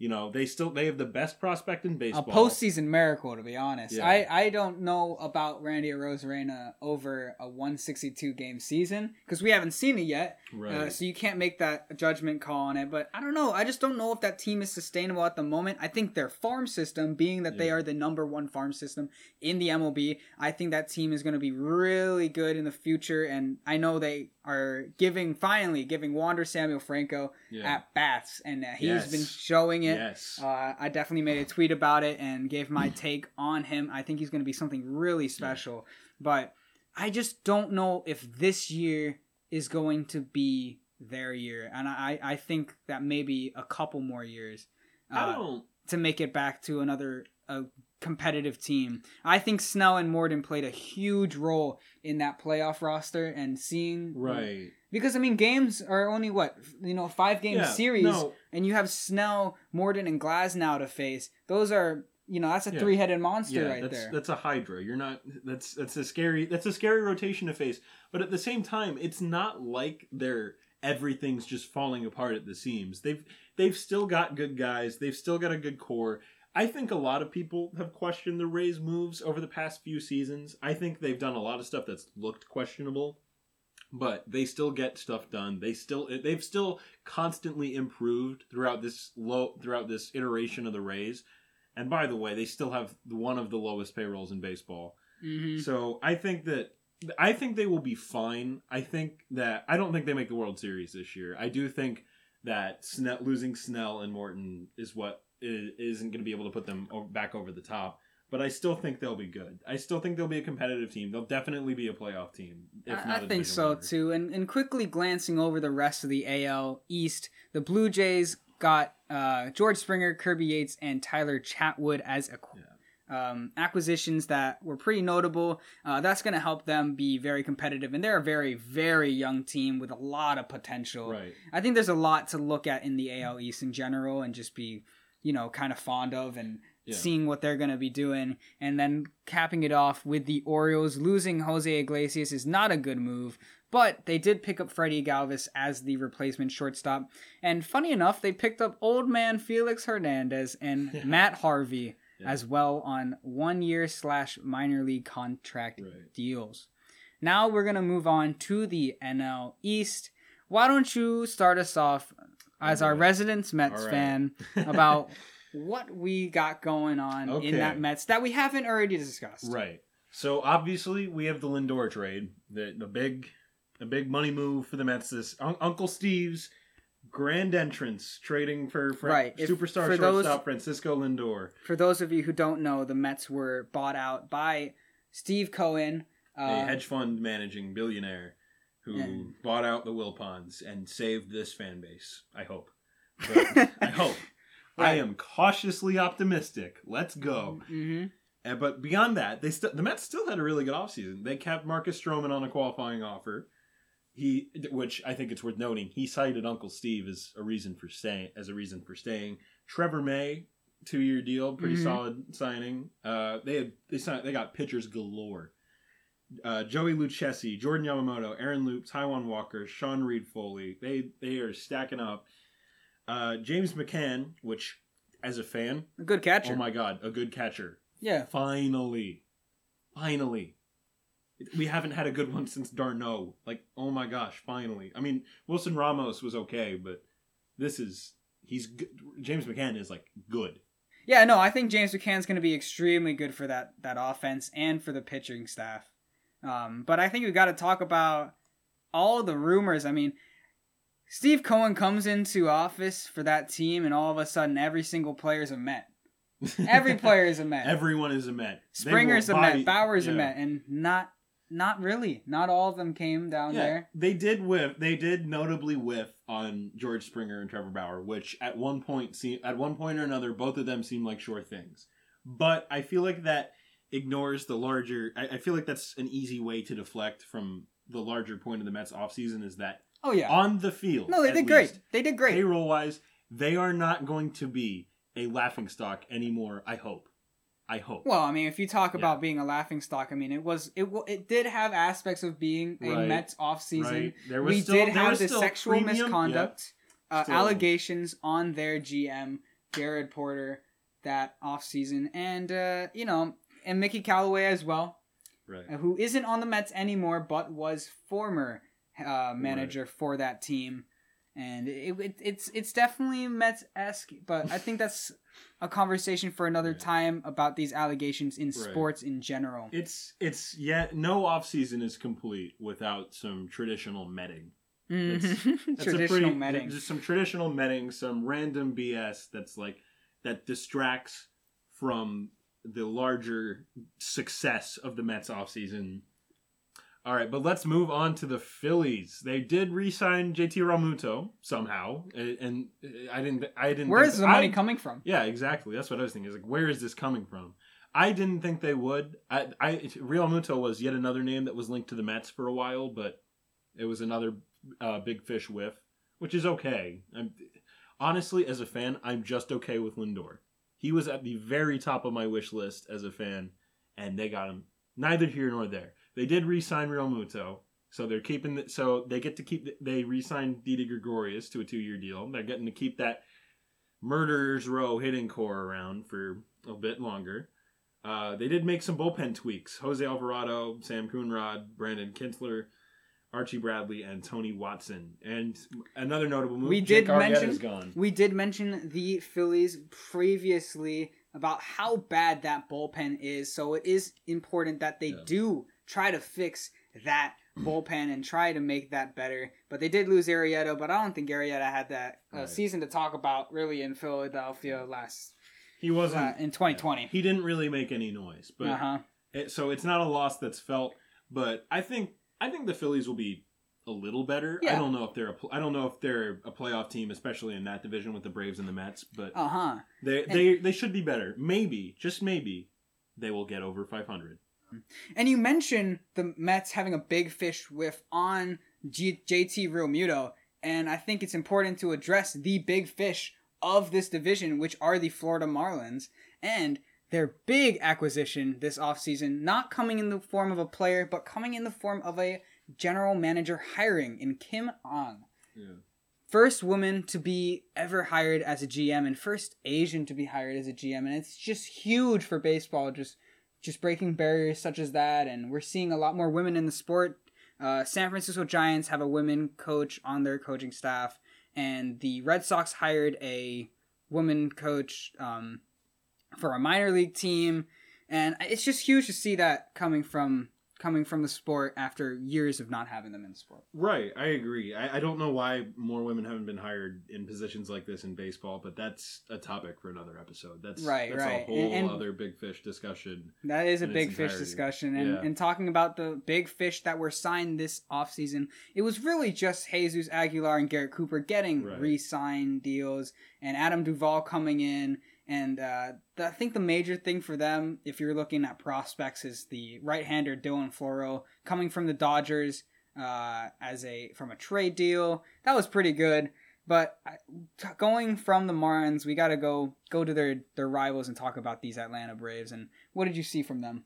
You know, they still they have the best prospect in baseball. a postseason miracle, to be honest. Yeah. I, I don't know about Randy Arozarena over a 162 game season because we haven't seen it yet. right. Uh, so you can't make that judgment call on it. But I don't know. I just don't know if that team is sustainable at the moment. I think their farm system, being that they are the number one farm system in the MLB, I think that team is going to be really good in the future. And I know they are giving, finally, giving Wander Samuel Franco yeah. at bats. And uh, he's Yes. been showing it. yes. Uh, I definitely made a tweet about it and gave my take on him. I think he's going to be something really special. But I just don't know if this year is going to be their year. And I, I think that maybe a couple more years I uh, don't. to make it back to another a competitive team. I think Snell and Morton played a huge role in that playoff roster and seeing Right. because I mean games are only what you know five game Yeah, series no. and you have Snell, Morton, and Glasnow to face. Those are you know that's a Yeah. three headed monster yeah, right that's, there. That's a Hydra. You're not. That's that's a scary. That's a scary rotation to face. But at the same time, it's not like they're everything's just falling apart at the seams. They've they've still got good guys. They've still got a good core. I think a lot of people have questioned the Rays' moves over the past few seasons. I think they've done a lot of stuff that's looked questionable, but they still get stuff done. They still they've still constantly improved throughout this low throughout this iteration of the Rays. And by the way, they still have one of the lowest payrolls in baseball. Mhm. So I think that I think they will be fine. I think that I don't think they make the World Series this year. I do think that Snell, losing Snell and Morton is what isn't going to be able to put them back over the top. But I still think they'll be good. I still think they'll be a competitive team. They'll definitely be a playoff team. If I, not I think so winner. too. And and quickly glancing over the rest of the AL East, the Blue Jays got uh, George Springer, Kirby Yates, and Tyler Chatwood as a um, acquisitions that were pretty notable. Uh, that's going to help them be very competitive, and they're a very, very young team with a lot of potential. Right. I think there's a lot to look at in the AL East in general, and just be, you know, kind of fond of and Yeah. seeing what they're going to be doing, and then capping it off with the Orioles losing Jose Iglesias is not a good move. But they did pick up Freddie Galvis as the replacement shortstop. And funny enough, they picked up old man Felix Hernandez and Yeah. Matt Harvey Yeah. as well on one year slash minor league contract Right. deals. Now we're gonna move on to the NL East. Why don't you start us off as our boy. residence Mets right. fan about what we got going on Okay. in that Mets that we haven't already discussed? Right. So obviously we have the Lindor trade, the the big, a big money move for the Mets. This Un- Uncle Steve's grand entrance trading for, for Right. Superstar for those- shortstop Francisco Lindor, For those of you who don't know, the Mets were bought out by Steve Cohen. a Uh, hedge fund managing billionaire who Yeah. bought out the Wilpons and saved this fan base. I hope. But I hope. I am cautiously optimistic. Let's go. hmm And, but beyond that, they st- the Mets still had a really good offseason. They kept Marcus Stroman on a qualifying offer. He, which I think it's worth noting, he cited Uncle Steve as a reason for staying. As a reason for staying, Trevor May, two year deal, pretty Mhm. solid signing. Uh, they had they signed, they got pitchers galore. Uh, Joey Lucchesi, Jordan Yamamoto, Aaron Loup, Taijuan Walker, Sean Reid-Foley. They they are stacking up. Uh, James McCann, which as a fan, A good catcher. oh my god, a good catcher. yeah. Finally. Finally. We haven't had a good one since d'Arnaud. Like, oh my gosh, finally. I mean, Wilson Ramos was okay, but this is he's good. James McCann is like good. Yeah, no, I think James McCann's going to be extremely good for that that offense and for the pitching staff. Um, but I think we got to talk about all the rumors. I mean, Steve Cohen comes into office for that team, and all of a sudden, every single player is a Met. Every player is a Met. Everyone is a Met. Springer's a Met. buy- Bauer's a. Met, and not not really. Not all of them came down Yeah, there. they did whiff. They did notably whiff on George Springer and Trevor Bauer, which at one point seem at one point or another, both of them seemed like sure things. But I feel like that ignores the larger. I, I feel like that's an easy way to deflect from the larger point of the Mets offseason is that Oh yeah. on the field. no, they did great. They did great. Payroll wise, they are not going to be a laughing stock anymore. I hope. I hope. Well, I mean, if you talk Yeah. about being a laughing stock, I mean, it was it it did have aspects of being a Right. Mets off season. right? There was We still, did there have was the still sexual premium- misconduct uh, allegations on their GM, Jared Porter, that off season, and uh, you know, and Mickey Callaway as well, right. who isn't on the Mets anymore, but was former uh, manager for that team. And it, it, it's it's definitely Mets esque, but I think that's a conversation for another Right. time about these allegations in Right. sports in general. It's it's yet no off season is complete without some traditional metting. Mhm. That's Traditional a pretty, metting. Just some traditional metting, some random BS that's like that distracts from the larger success of the Mets offseason. All right, but let's move on to the Phillies. They did re-sign JT Realmuto somehow, and, I didn't. I didn't. Where is the money I- coming from? Yeah, exactly. That's what I was thinking. Is like, where is this coming from? I didn't think they would. I, I Realmuto was yet another name that was linked to the Mets for a while, but it was another uh, big fish whiff, which is okay. I'm, honestly, as a fan, I'm just okay with Lindor. He was at the very top of my wish list as a fan, and they got him. Neither here nor there. They did re-sign Realmuto, so they're keeping. The, so they get to keep. the- They re-signed Didi Gregorius to a two-year deal. They're getting to keep that murderers row hitting core around for a bit longer. Uh, they did make some bullpen tweaks. Jose Alvarado, Sam Coonrod, Brandon Kintzler, Archie Bradley, and Tony Watson. And another notable move. We did Arrieta mention- is gone. We did mention the Phillies previously about how bad that bullpen is, so it is important that they Yeah. do try to fix that bullpen and try to make that better. But they did lose Arrieta, but I don't think Arrieta had that uh, Right. season to talk about really in Philadelphia last He wasn't uh, in 2020. He didn't really make any noise, but Uh huh. it, so it's not a loss that's felt. But I think I think the Phillies will be a little better. Yeah. I don't know if they're a pl- I don't know if they're a playoff team, especially in that division with the Braves and the Mets, but Uh huh. they they they should be better. Maybe, just maybe, they will get over 500. And you mentioned the Mets having a big fish whiff on G- JT Realmuto, and I think it's important to address the big fish of this division, which are the Florida Marlins, and their big acquisition this offseason, not coming in the form of a player, but coming in the form of a general manager hiring in Kim Ng. Yeah. First woman to be ever hired as a GM and first Asian to be hired as a GM, and it's just huge for baseball. Just just breaking barriers such as that, and we're seeing a lot more women in the sport. Uh, San Francisco Giants have a women coach on their coaching staff, and the Red Sox hired a woman coach um, for a minor league team, and it's just huge to see that coming from coming from the sport after years of not having them in the sport. Right, I agree. I, I don't know why more women haven't been hired in positions like this in baseball, but that's a topic for another episode. That's Right, that's right. a whole And- and- other big fish discussion. That is a big fish discussion. And, Yeah. and talking about the big fish that were signed this offseason, it was really just Jesus Aguilar and Garrett Cooper getting Right. re signed deals and Adam Duvall coming in. And uh, the, I think the major thing for them, if you're looking at prospects, is the right hander Dylan Floro coming from the Dodgers uh, as a from a trade deal. That was pretty good. But going from the Marlins, we got to go go to their their rivals and talk about these Atlanta Braves. And what did you see from them?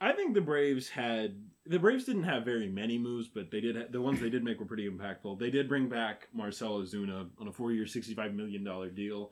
I think the Braves had the Braves didn't have very many moves, but they did the ones they did make were pretty impactful. They did bring back Marcell Ozuna on a four-year, sixty-five million dollar deal,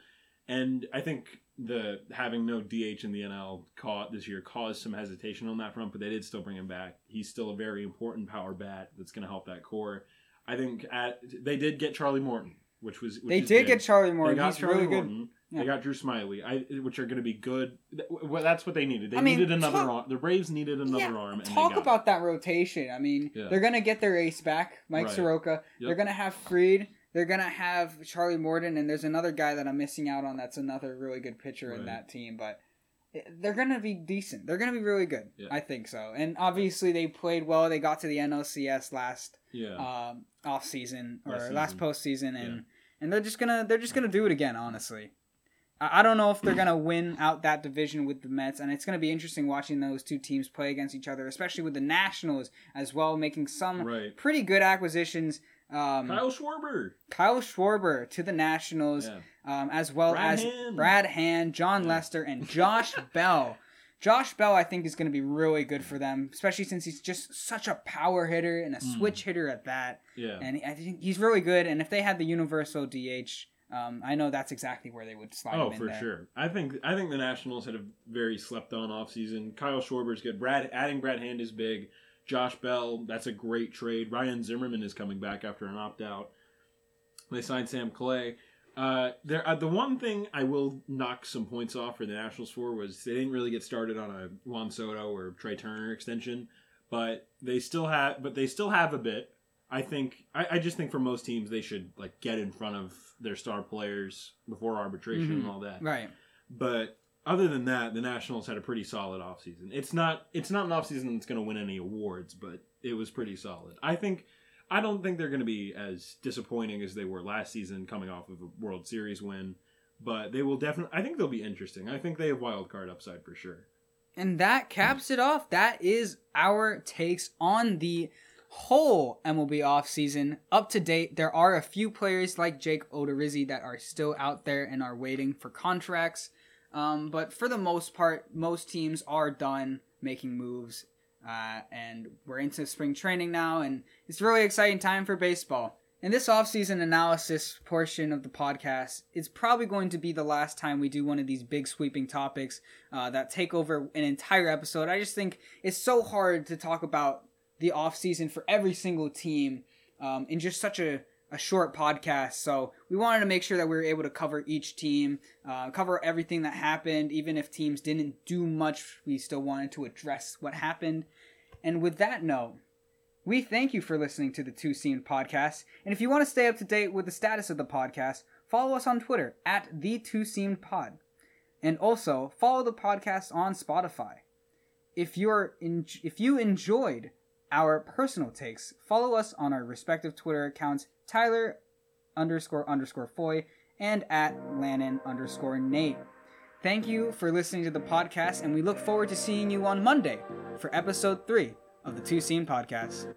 and I think the having no DH in the NL caught this year caused some hesitation on that front, but they did still bring him back. He's still a very important power bat that's going to help that core. I think at they did get Charlie Morton, which was which they did big. get Charlie They got He's Charlie really good. Morton. Yeah. They got Drew Smyly, I, which are going to be good. Well, that's what they needed. They I mean, needed another talk- arm. The Braves needed another Yeah, arm. And Talk about that rotation. I mean, Yeah. they're gonna get their ace back, Mike Right. Soroka. They're gonna have Fried. They're gonna have Charlie Morton, and there's another guy that I'm missing out on. That's another really good pitcher in that team, but they're gonna be decent. They're gonna be really good. Yeah. I think so. And obviously, they played well. They got to the NLCS last. Yeah. um, off season or Last last season. postseason, and Yeah. and they're just gonna they're just gonna do it again. Honestly, I, I don't know if they're gonna win out that division with the Mets, and it's gonna be interesting watching those two teams play against each other, especially with the Nationals as well, making some right. pretty good acquisitions. Um, Kyle, Schwarber. Kyle Schwarber. To the Nationals, Yeah. um, as well Brad as Hand. Brad Hand, John Yeah. Lester, and Josh Bell. Josh Bell, I think, is going to be really good for them, especially since he's just such a power hitter and a Mm. switch hitter at that. Yeah. And I think he's really good. And if they had the universal DH, um, I know that's exactly where they would slide Oh, him in for there. sure. I think I think the Nationals had a very slept on offseason. Kyle Schwarber's good. Brad adding Brad Hand is big. Josh Bell, that's a great trade. Ryan Zimmerman is coming back after an opt out. They signed Sam Clay. Uh, there, uh, the one thing I will knock some points off for the Nationals for was they didn't really get started on a Juan Soto or Trea Turner extension, but they still have, but they still have a bit. I think, I, I just think for most teams they should like get in front of their star players before arbitration and Mhm. all that. Right. But other than that, the Nationals had a pretty solid offseason. It's not it's not an offseason that's going to win any awards, but it was pretty solid. I think I don't think they're going to be as disappointing as they were last season coming off of a World Series win, but they will definitely I think they'll be interesting. I think they have wild card upside for sure. And that caps it off. That is our takes on the whole MLB offseason. Up to date, there are a few players like Jake Odorizzi that are still out there and are waiting for contracts. Um, but for the most part, most teams are done making moves. Uh, and we're into spring training now, and it's a really exciting time for baseball. In this offseason analysis portion of the podcast, it's probably going to be the last time we do one of these big sweeping topics uh, that take over an entire episode. I just think it's so hard to talk about the offseason for every single team um, in just such a, a short podcast. So we wanted to make sure that we were able to cover each team, uh, cover everything that happened. Even if teams didn't do much, we still wanted to address what happened. And with that note, we thank you for listening to the Two Seamed Podcast. And if you want to stay up to date with the status of the podcast, follow us on Twitter at the Two Seamed Pod. And also follow the podcast on Spotify. If you're in, if you enjoyed our personal takes. Follow us on our respective Twitter accounts, Tyler underscore underscore Foy and at Lannon underscore Nate. Thank you for listening to the podcast, and we look forward to seeing you on Monday for episode three of the Two Seam Podcast.